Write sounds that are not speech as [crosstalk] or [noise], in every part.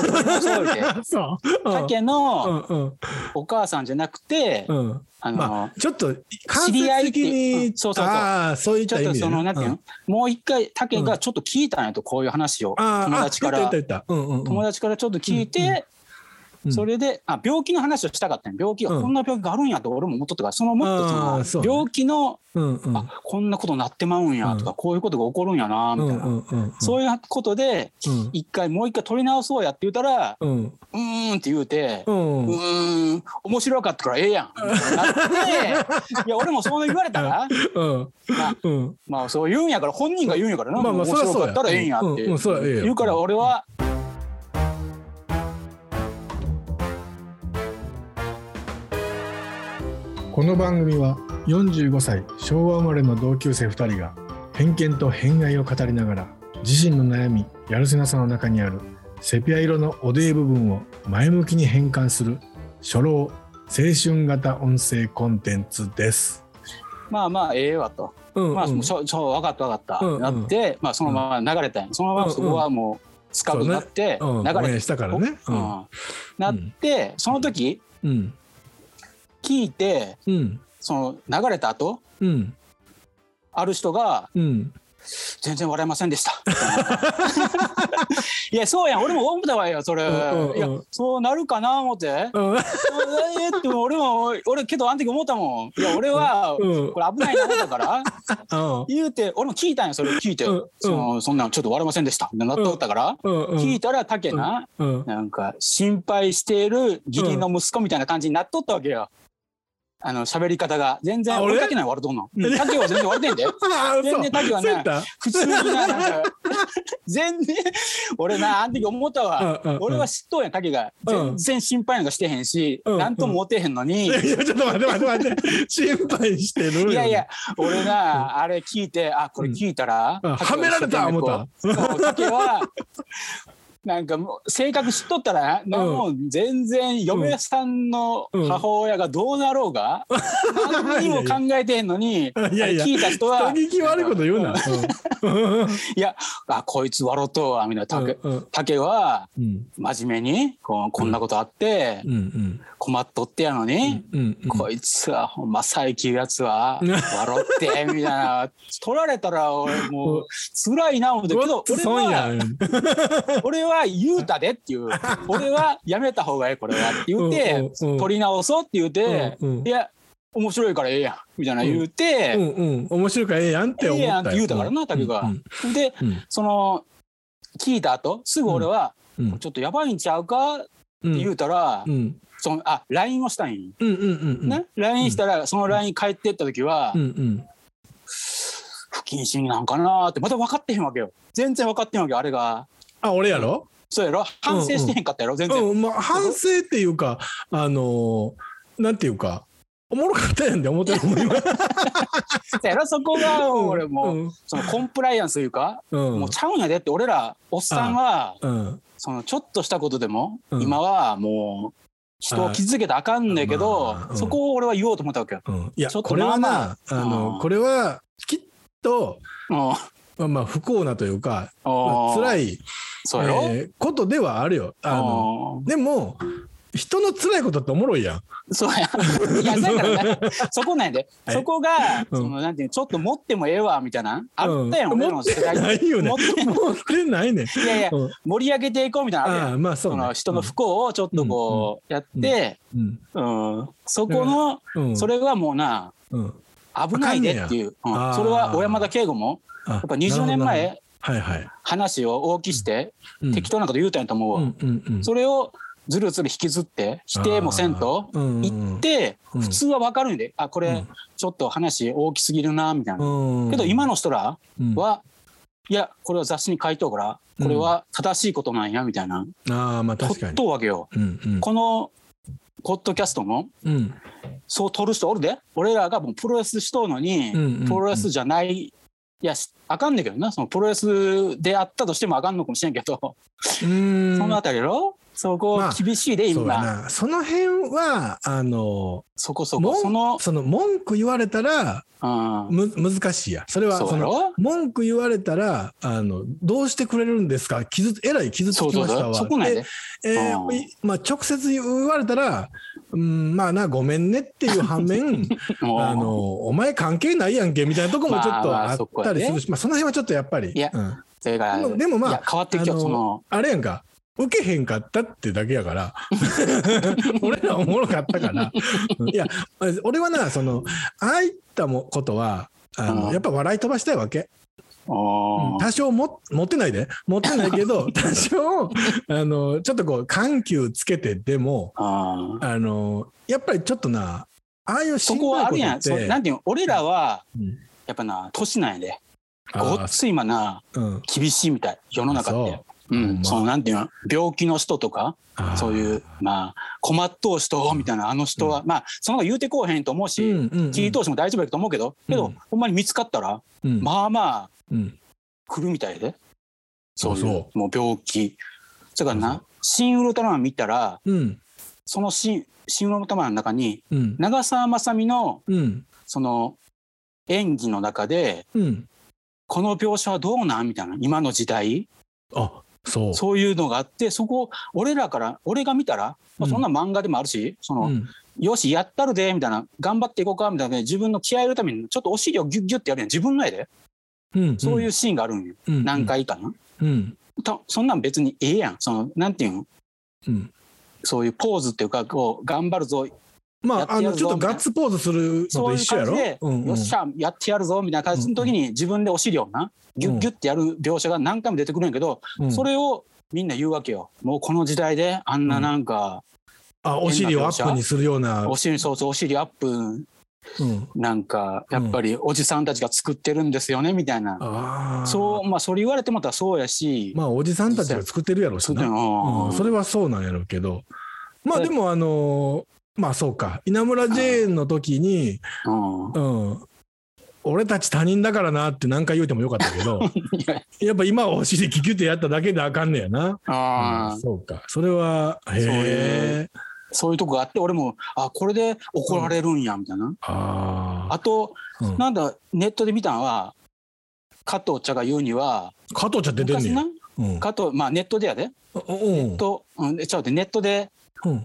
そうそう。うん竹うのお母さんじゃなくて、うん。あの、まあちょっと間知り合い接的にうんそうそうそう。ああそういっちょっとそのなんていうの、もう一回竹がちょっと聞いたんやとこういう話を。あ友達から。友達からちょっと聞いて、うんそれであ病気の話をしたかった病気がうん。こんな病気があるんやと俺も思っとったからそのもっとその病気のうんうん。あこんなことなってまうんやとか、うん。こういうことが起こるんやなみたいな、うんうんうんそういうことでうん。一回もう一回取り直そうやって言ったらうん。んって言うて。ううんーん面白かったからええやん。なって [laughs] いや俺もそう言われたら、うん。まあ、そう言うんやから本人が言うんやからな、まあまあ面白かったらええんやって言うから俺はこの番組は45歳昭和生まれの同級生2人が偏見と偏愛を語りながら自身の悩みやるせなさの中にあるセピア色のおでえ部分を前向きに変換する初老青春型音声コンテンツです。まあまあええわと、うんまあそうそう分かった分かった、うんうん。なって、まあそのまま流れたんや。そのままそこはもうスカブになってうん、流れた。からね。ううん。んなってその時うん聞いてうん。その流れた後うん。ある人がうん。全然笑えませんでした。[laughs] いやそうやん。俺も思ったわよそれ、うんうんうん。いやそうなるかな思って。うん。えーって俺も俺けどあの時思ったもん。いや俺はうん。これ危ないな思ったから [laughs] うん。言うて俺も聞いたんやそれ。聞いて、そのそんなんちょっと笑いませんでした。なっとったから、聞いたらタケな、うん。なんか心配している義理の息子みたいな感じになっとったわけよ。あの喋り方が。全然あ俺？俺タケない笑うとん。の。は全然笑ってんで。[laughs] 全然タケはね普通にな [laughs] 全然俺なあの時思ったわ。うんうんうん。俺は知っとんやタケが。うん。全然心配なんかしてへんし、うんなんともモテへんのに。いやちょっと待って待って待って。[laughs] 心配してる？よいやいや、俺な、あれ聞いて、あ、これ聞いたら、うん。竹ははめられた思った。そう、竹は、なんかもう性格知っとったら、なもう全然嫁さんの母親がどうなろうが、何にも考えてへんのに、[laughs] いやいや聞いた人は、人聞き悪いこと言うな。うん。いや、あ、こいつ笑っとうわ、みたいな。竹は、うん。真面目にこうこんなことあって困っとってやのに、こいつはほんま最近やつは笑ってみたいな。[laughs] 取られたら俺もう辛いな思ってけど俺はん。俺は言うたでっていう。[laughs] 俺はやめた方がいいこれは。って言ってうんうんうん。取り直そうって言ってうんうん。いや面白いからええやんみたいな言ううてんうん。面白いからええやんってえ思ったよえやんって言うたからな竹が。うんでうん。その聞いた後すぐ俺はうん。ちょっとやばいんちゃうかって言うたらうん。そのあ LINE をしたんようんうんうんうん。ね？LINE したらその LINE 帰ってった時はうんうん。不謹慎なんかなーってまだ分かってへんわけよ。全然分かってへんわけよあれがあ俺やろ？そうやろ？反省してへんかったやろ？全然、うんまあ反省っていうかあのーなんていうかおもろかったやんで思ってるもん今そうやろ？そこが俺もう、うんそのコンプライアンスというか、うん。もうちゃうんやでって俺らおっさんはうん。そのちょっとしたことでも、うん。今はもう人を傷つけたらあかんねんけど、まあうん。そこを俺は言おうと思ったわけよ。うん。いやちょっとこれはまあなあ。まあのうん。これはきっとうん。まあまあ不幸なというかまあ辛いいそうえーことではあるよ。あのでも人の辛いことっておもろいやん。そうや。いや、だからね、そこなんやで。はい。そこが、うん。その、なんていうのちょっと持ってもええわ、みたいな。あったやん、うん俺らの世代。持ってないよね。持ってないね。いやいや、うん。盛り上げていこうみたいなのあまあそう人の不幸をちょっとこうやって、うん。うん、そこの、うん。それはもうな、うん。危ないでっていう。それは小山田圭吾も、ややっぱ20年前、はいはい。話を大きして、うん適当なこと言うたんやと思うわ。うんうんうんそれをずるずる引きずって、否定もせんと、うん言って、うん普通は分かるんで、あ、これうん、ちょっと話大きすぎるな、みたいな。うんけど今の人らうんは、いや、これは雑誌に書いとうから、これは正しいことなんや、みたいな。ああまあ確かに。とうわけよ。うんうんこの、ポッドキャストも、うんそう取る人おるで。俺らがもうプロレスしとうのに、うんうんプロレスじゃない、いや、しあかんねんけどな、そのプロレスであったとしてもあかんのかもしれんけど、うんそのあたりやろ？そこまあ厳しいで、そうや今。なその辺はあのそこそこ。その、その文句言われたらうん。む難しいやそれはその文句言われたらあのどうしてくれるんですか？傷つえらい傷つ。きましたわそこなんやで。えーうんいまあ、直接言われたら、うん、まあなごめんねっていう反面 [laughs] あのお前関係ないやんけみたいなとこもちょっとまあったりするし、まあその辺はちょっとやっぱりいやうん。それから、でもでもまあ変わってきよ、あのその、あれやんか。受けへんかったってだけやから。[laughs] 俺らおもろかったから。うん。いや俺はなそのああいったもことはあのうん。やっぱ笑い飛ばしたいわけ。多少も持ってないで。持ってないけど [laughs] 多少あのちょっとこう緩急つけてでもあのやっぱりちょっとなああいうしそこはあるやん。そてなんていうの、俺らは、うん。やっぱな、年なんやで。ごっつい今な、うん。厳しいみたい、世の中って。うほんん、ま。そのなんていうの病気の人とかそういうまあ困っとう人みたいなあの人は、まあその方が言うてこうへんと思うし、うんうんうん。聞いとうしも大丈夫やと思うけど、けど、うんほんまに見つかったら、うん。まあまあうん。来るみたいで。そういう。そうもう病気。それからな「新ウルトラマン」見たらうん。その新「新ウルトラマン」の中にうん。長澤まさみのうん。その演技の中でうん。この描写はどうなんみたいな今の時代。あそう。そういうのがあってそこ俺らから俺が見たら、まあ、そんな漫画でもあるし、そのうん。よしやったるでみたいな頑張っていこうかみたいなね自分の気合い入れるためにちょっとお尻をギュッギュッてやるやん自分の絵で。うんそういうシーンがあるんよ、うん何回かな、うん。たそんなん別にええやん。そのなんていうのうん。そういうポーズっていうかこう頑張るぞまああのちょっとガッツポーズするのそういうと一緒やろ？よっしゃやってやるぞみたいな感じの時に自分でお尻をなギュッギュッてやる描写が何回も出てくるんやけど、うん。それをみんな言うわけよ。もうこの時代であんななんか、あお尻をアップにするような。お尻そうそうお尻アップうん。なんかやっぱりおじさんたちが作ってるんですよねみたいな、ああそうまあそれ言われてもたらそうやし、まあおじさんたちが作ってるやろうしな、そうん、それはそうなんやろうけど。まあでもあのーまあそうか。稲村ジェーンの時に、うんうん、俺たち他人だからなって何回言うてもよかったけど [laughs] いや。やっぱ今はお尻キュキュってやっただけであかんねやな、あー。うんそうか。それはへえそういうとこがあって俺もあこれで怒られるんやみたいな、ああとあ、うん、なんだネットで見たのは加藤茶が言うには加藤茶出てんねや。昔な？うん。加藤まあネットでやで、うん。と、うん、ちょっとネットでうん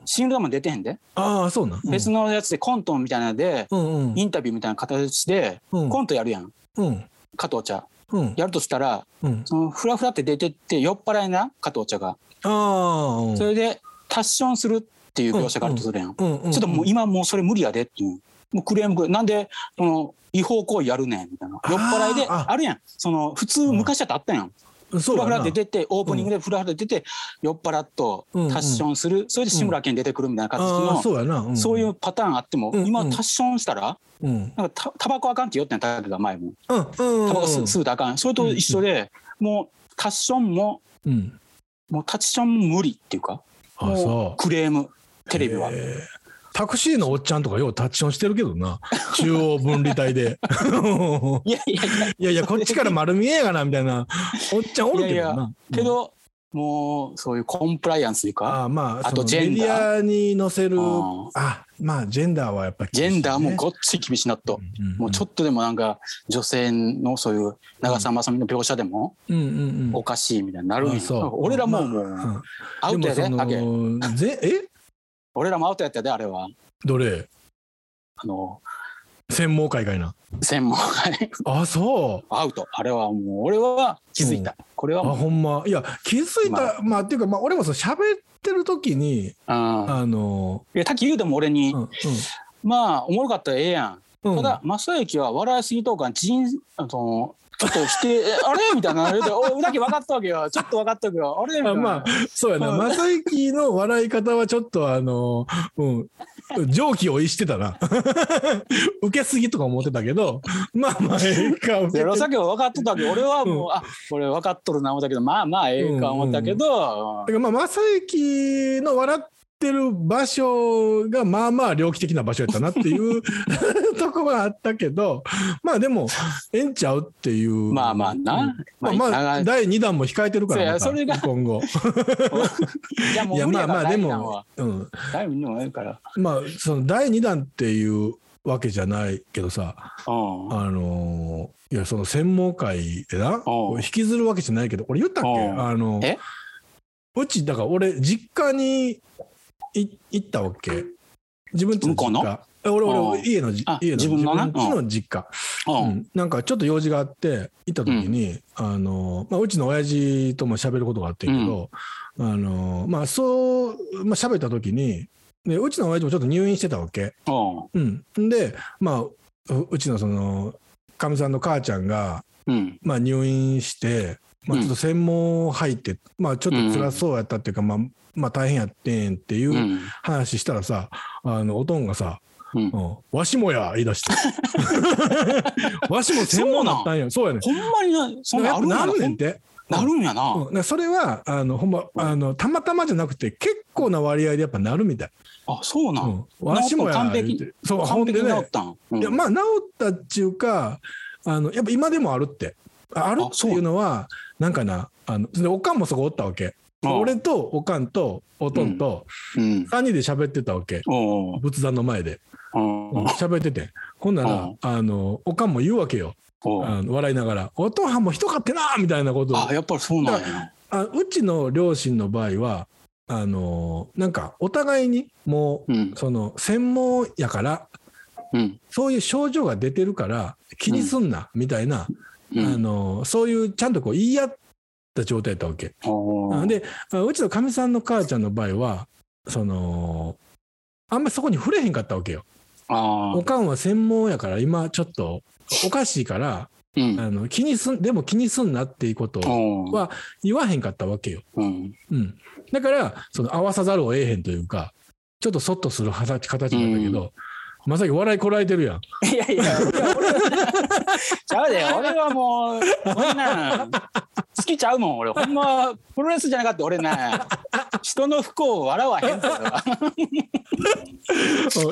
シングルマン出てへんで、ああそうなん、うん。別のやつでコントみたいなので、うんうん。インタビューみたいな形でうん。コントやるやん。うん。加藤茶。うん。やるとしたらうん。そのフラフラって出てって酔っ払いな加藤茶が、ああうん。それでタッションするっていう描写があるとするやん、うん。うんちょっともう今もうそれ無理やでっていう。もうクレームなんでその違法行為やるねんみたいな。酔っ払いであるやん。その普通昔だってあったやん、フラフラって出てオープニングでフラフラって出て酔っ払っとタッションする、それで志村けん出てくるみたいな形の、そうそういうパターンあっても、今タッションしたらうん。なんかタタバコあかんって言ってんタバが前も。うんうんタバコ吸吸うたらあかん。それと一緒で、もうタッションもうん。もうタッションも無理っていうかもうクレームテレビは。タクシーのおっちゃんとかようタッチションしてるけどな。[laughs] 中央分離帯で。いやいやいや。いやいやこっちから丸見えやがなみたいな。おっちゃんおるけどな。いやいや。けど、もうそういうコンプライアンスというか。ああまああとジェンダー。メディアに載せるうんあまあジェンダーはやっぱり、ジェンダーもごっつい厳しいなっと、もうちょっっとでもなんか女性のそういう長澤まさみの描写でもと、うんうんうん。おかしいみたいになるんや、う。俺らもううん。アウトやででもあけそのぜえ？俺らもアウトやったであれは。どれ？あの専門会かいな。専門家あそう。アウト。あれはもう俺は気づいた、これはあほんま。いや気づいた、まあ、っていうかまあ俺もそう喋ってる時にうん。あのいや滝言うでも俺に、うんうん。まあおもろかったらええやん。うん。ただ正行は笑いすぎとうから人あのちょっと否定えあれ？みたいな。おうだけ分かったわけよ。ちょっと分かったわけよあれ？みたいな。あまあそうやな。うん正行の笑い方はちょっとあのうん。蒸気を逸してたな。[laughs] 受けすぎとか思ってたけど。まあまあええか。さっきは分かっとったわけど俺はもう、うん。あこれ分かっとるな思ったけど。まあまあええか思ったけど、だからまあ正行の笑っってる場所がまあまあ猟奇的な場所やったなっていう [laughs] とこはあったけどまあでもええんちゃうっていうまあまあな。まあまあ第2弾も控えてるからそれが今後。いやもいうまあまあでも、うん、第二弾はええから。まあその第2弾っていうわけじゃないけどさうん。あのーいやその専門会でなうん。引きずるわけじゃないけど俺言ったっけ？うん。あのえ？うちだから俺実家にい行ったわけ？自分ちの実家。え俺うん俺家の家の自分のな？自の実家、う。うん。んなんかちょっと用事があって行った時に、あのまあ、うちの親父とも喋ることがあってんけど、あのまあそう、まあ喋った時にでうちの親父もちょっと入院してたわけ？うん。うん、でまあううちのそのかみさんの母ちゃんが、うん。まあ、入院して、まあ、うん。ちょっと専門入って、まあちょっと辛そうやったっていうか、まあまあ大変やってんっていううん。話したらさ、あのおとんがさうん。うん、わしもや言い出して。[laughs] わしも専門だったんや。そうやねほんまにな、そんななあるんやな。るねんって、なるんやな。うん、それはあのほんまあのたまたまじゃなくて結構な割合でやっぱなるみたい、あ、そうな。うん。ん、わしもや完璧。そうほ完璧治ったん。うん。いやまあ治ったっちゅうかあのやっぱ今でもあるって。ああるっていうのはなんかなあのでおかんもそこおったわけ。あ俺とおかんとおとんとうん。3人で喋ってたわけ。仏壇の前で。喋っててほんならうん。あのおかんも言うわけよ。あの笑いながら「おとんはんも人勝手な!」みたいなことを。あ、やっぱりそうなんや。あうちの両親の場合はあのなんかお互いにもう、うん。その専門やからうん。そういう症状が出てるから気にすんな、みたいな、うあん。のそういうちゃんとこう言い合った状態やったわけ。であうちのかみさんの母ちゃんの場合はそのあんまりそこに触れへんかったわけよ。あおかんは専門やから今ちょっとおかしいからーうん。あの気にすんでも気にすんなっていうことは言わへんかったわけよ。うん。うん、だからその合わさざるを得へんというかちょっとそっとする形なったけど、まさき笑いこらえてるやん。いやいや、[laughs] ちゃうで、俺はもう、こんなん、好きちゃうもん、俺。ほんま、プロレスじゃなかった、俺な。[laughs] 人の不幸を笑わへんって、俺は。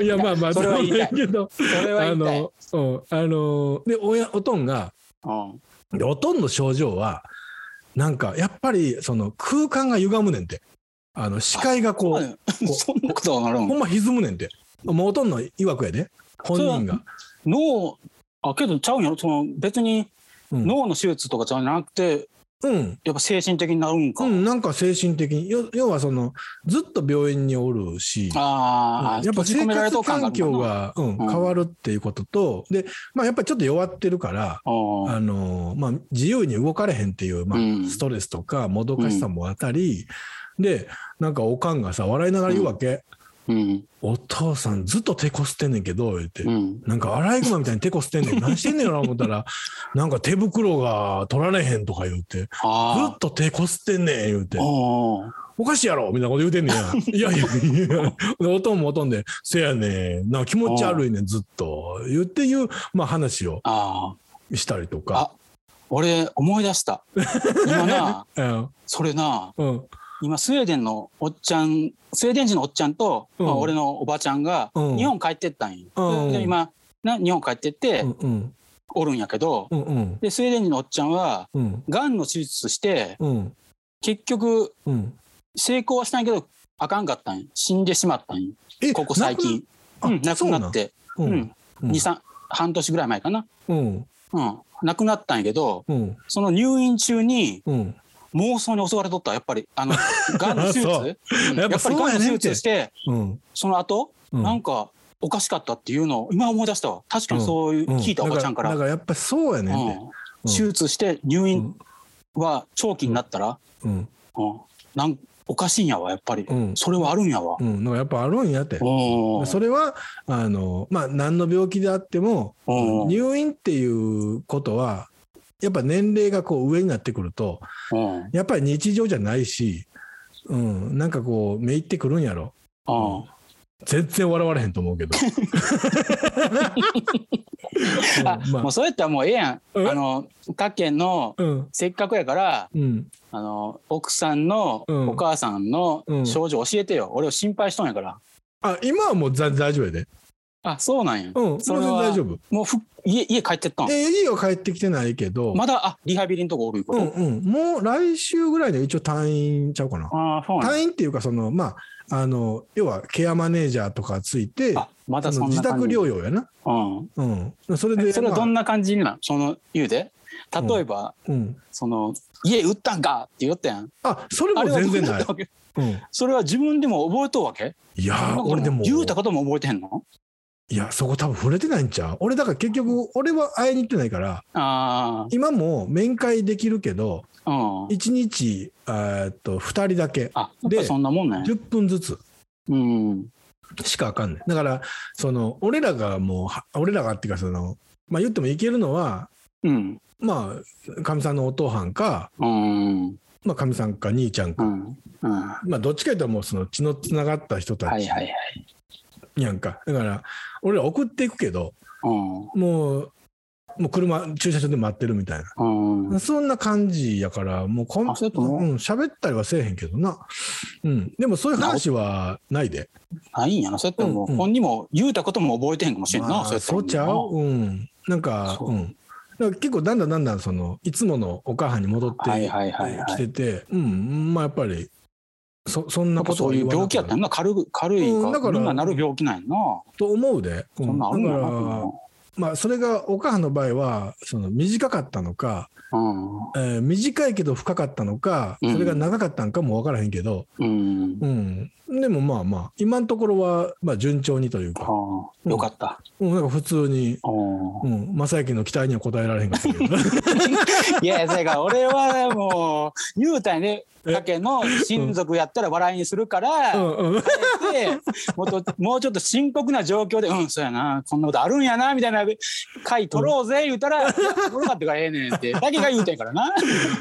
いやまあまあそれは言いたいけどそれはあ言いたい。の、うん、あので親おとんがうんでおとんの症状はなんかやっぱりその空間が歪むねんてあの視界がこうそんなことなるんほんま歪むねんてもうおとんの曰くやで本人が。脳あけどちゃうんやろその別にうん。脳の手術とかじゃなくてうん。やっぱ精神的になるんか、うん、なんか精神的に。要要はそのずっと病院におるしああ、やっぱ生活環境が、うんうん。変わるっていうこととで、まあ、やっぱりちょっと弱ってるから、あのまあ、自由に動かれへんっていう、まあうん。ストレスとかもどかしさもあったり、でなんかおかんがさ笑いながら言うわけ、うんお父さんずっと手こすってんねんけど言って。うんなんかアライグマみたいに手こすってんねん何してんねんやろ思ったら [laughs] なんか手袋が取られへんとか言うてずあっと手こすってんねん言うてあおかしいやろみたいなこと言うてんねんや。[laughs] いやいやいや、でおとんもおとんで、せやねん、なんか気持ち悪いねん、ずっと。言っていう、まあ話をあしたりとあか。俺思い出した今な [laughs] うん。それなうん。今スウェーデンのおっちゃんスウェーデン人のおっちゃんと、うんまあ、俺のおばちゃんがうん日本帰ってったんよ、うんで今な日本帰ってってうん。うん。おるんやけど、うん。うん。でスウェーデン人のおっちゃんはうん。がんの手術してうん。結局うん。成功はしたんやけどあかんかったんよ死んでしまったんここ最近。亡くなって、そうなんうん、二三半年ぐらい前かな、うん。うん、亡くなったんやけどうん。その入院中にうん。妄想に襲われとったやっぱり。あの [laughs] がんの手術？やっぱりがんの手術してうん。その後、うん。なんかおかしかったっていうのを今思い出したわ。確かにそういう、うん。聞いたおばちゃんから。だからやっぱそうやね。うん。手術して入院は長期になったら、うん。うん。なんおかしいんやわやっぱり、うん。それはあるんやわ、うん。だからやっぱあるんやって。それは、あの、まあ、何の病気であっても、入院っていうことは、やっぱ年齢がこう上になってくると、うん。やっぱり日常じゃないし、うん、なんかこう、めいってくるんやろ。うん。全然笑われへんと思うけど。[laughs] あ、まあ。もうそうやったらもうええやん。うん。あの竹のうん。せっかくやからうん。あの奥さんのうん。お母さんのうん。症状教えてよ。俺を心配しとんやから。あ今はもう大丈夫やであそうなんや。うんそれはは全然大丈夫。もうふ家家帰ってったん？え家は帰ってきてないけど。まだあリハビリのとこおるいうこと？うんうん。もう来週ぐらいで一応退院ちゃうかな。ああそうなんや。退院っていうかそのまああの要はケアマネージャーとかついてあまだそそんな感じ。の自宅療養やな。うん。うん。それでえそれはどんな、な感じになその言うで？例えば、うん、その家売ったんかって言ったやん。あそれもは全然ない。どうやったわけ？うん、それは自分でも覚えとうわけ？いやー俺でも。言うたことも覚えてへんの？いやそこ多分触れてないんちゃう？俺だから結局俺は会いに行ってないからあ今も面会できるけどあうん。1日えーっと2人だけ。あやっぱそんなもんね。10分ずつ。うん。しかあかんねん。だからその俺らがもうは俺らがっていうかそのまあ言ってもいけるのはうん。まあかみさんのお父はんかうん。まあかみさんか兄ちゃんか、うん。うん。はまあどっちかというともうその血のつながった人たち。いはいはいやんか、だから俺ら送っていくけどうん。もうもう車駐車場で待ってるみたいな。うん。そんな感じやから、もうこん、あそうやと思う。うん、喋ったりはせえへんけどな。うん。でもそういう話はないで。ないんやなそうやってもう。んうん。本人も言うたことも覚えてへんかもしれんな、まあそうそうちゃう？うん。なんか、そう。うん。だ結構だんだんだんだんそのいつものお母さんに戻ってはいはいはいはい。きてて、うん、まあやっぱりそそんなことそういう病気やったんなな。軽い軽いか。うんだから。みんななる病気なんやな、と思うで。うん。そんなんあるんやなまあそれがお母さんの場合はその短かったのか、うん。えー短いけど深かったのか、うん。それが長かったのかも分からへんけど、うん。うん、でもまあまあ今のところはまあ順調にというか、ああよかった。うん、なんか普通に、うん、正行の期待には応えられへんかったけど。[laughs] いや、それから俺はもう、言うたんやね。え？だけの親族やったら笑いにするから、うん。もうちょっと深刻な状況で、うん、そうやな、こんなことあるんやな、みたいな回取ろうぜ、言うたら、取かったからええねんって、だけが言うたんからな。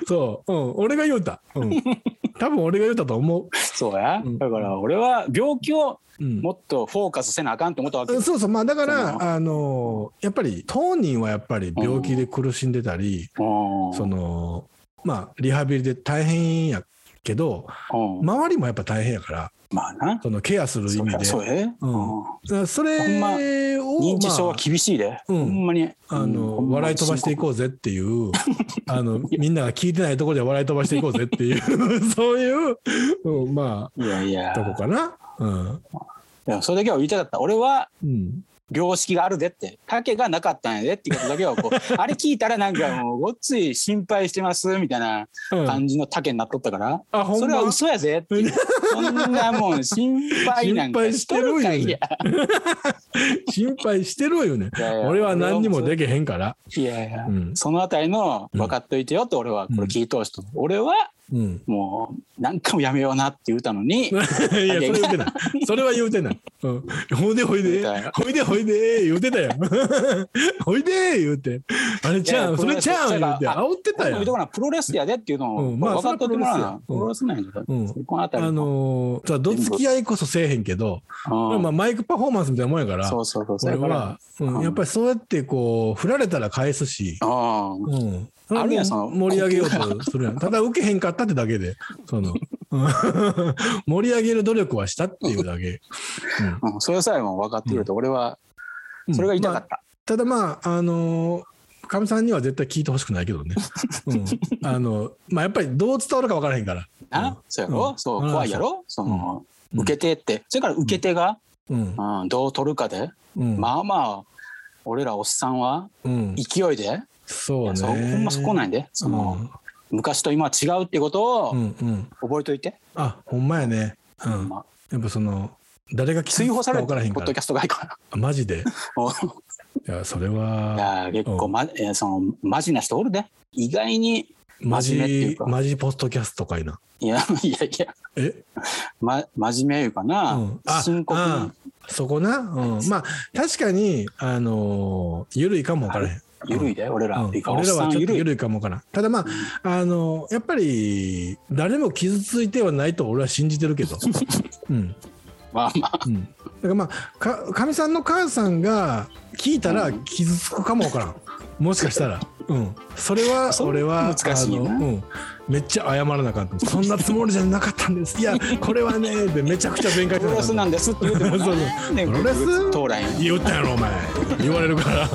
そう、うん、俺が言うた、うん、多分俺が言うたと思うそうや。うんだから俺は病気を、もっとフォーカスせなあかんと思ったわけ。そうそうまあだからあのやっぱり当人はやっぱり病気で苦しんでたり、うんそのまあリハビリで大変やけどうん周りもやっぱ大変やからまあな。そのケアする意味でやそうや。うんうんそれほんまを、認知症はま厳しいで。うんほんまに。あ、あうん笑い飛ばしていこうぜっていう [laughs] あのみんなが聞いてないところで笑い飛ばしていこうぜっていう [laughs] そういう、うん、まいやいやあ。とこかな。うんいやそれだけは言いたかった。俺はうん病識があるでって。竹がなかったんやでっていうことだけはこう、[laughs] あれ聞いたらなんかもうごっつい心配してますみたいなうん感じの竹になっとったから、あほんま？それは嘘やぜっていう。そんなもん心配なんかしとるかいや。[laughs] 心配してるよね。俺は何にもできへんから。いやいや、うんそのあたりの分かっといてよって俺はこれ聞いとう人、俺はうん、もう何回もやめようなって言うたのに [laughs] いやそれ言うてない。[laughs] それは言うてない。うん、ほいでほいで。ほいでほいで言うてたよ。[laughs] ほいで言うて。あれちゃうそれちゃう言うて。あ煽ってたやん。プロレスやでっていうのをうんまあ分かっとってもらうな、プロレスなんやから、うん。このあたりあのー、どつき合いこそせえへんけど、うん。まあ、マイクパフォーマンスみたいなもんやから、そうそうそうは、うん、やっぱりそうやってこう振られたら返すし、あ。うん、あるやんその盛り上げようとするやん。ただ受けへんかったってだけでそのうん [laughs] 盛り上げる努力はしたっていうだけ、あ、うん、それさえも分かってくれて、俺はうんそれが言いた。かまあった、ただまああのーかみさんには絶対聞いてほしくないけどね、うん、[laughs] あのまあやっぱりどう伝わるか分からへんから、なそうやろ、うん。そう怖いやろ？その、うん。受け手って。それから受け手が、うん。うん、どう取るかで、うん。まあまあ俺らおっさんはうん、勢いで、そうね。ほんまそこなんやで。その、昔と今は違うってことをうんうん。うん、覚えといて、あほんまやね、うん、ま。あ、やっぱその誰が追放される分からへんポッドキャスト外かあマジで？[laughs] ら。いやそれいはや結構ま、えーそのマジな人おるで。意外にマジか。マジポストキャストかいな。いやいやいや、え？ま、真面目いうかな、うん。あ深刻なあそこな、うん、まあ確かにあのー緩いかも分からへん緩いで俺ら、うん。俺らはちょっと緩い。かもわからん。ただまああのやっぱり誰も傷ついてはないと俺は信じてるけど、[laughs] うん、まあまあ、うん、だからまあかかみさんの母さんが聞いたら傷つくかもわからん。もしかしたら、うん、それは俺は難しいな、うん、めっちゃ謝らなかった。そんなつもりじゃなかったんです。いやこれはねでめちゃくちゃ弁解プロレスなんですって言うて [laughs] プロレス？言ったやろお前。言われるから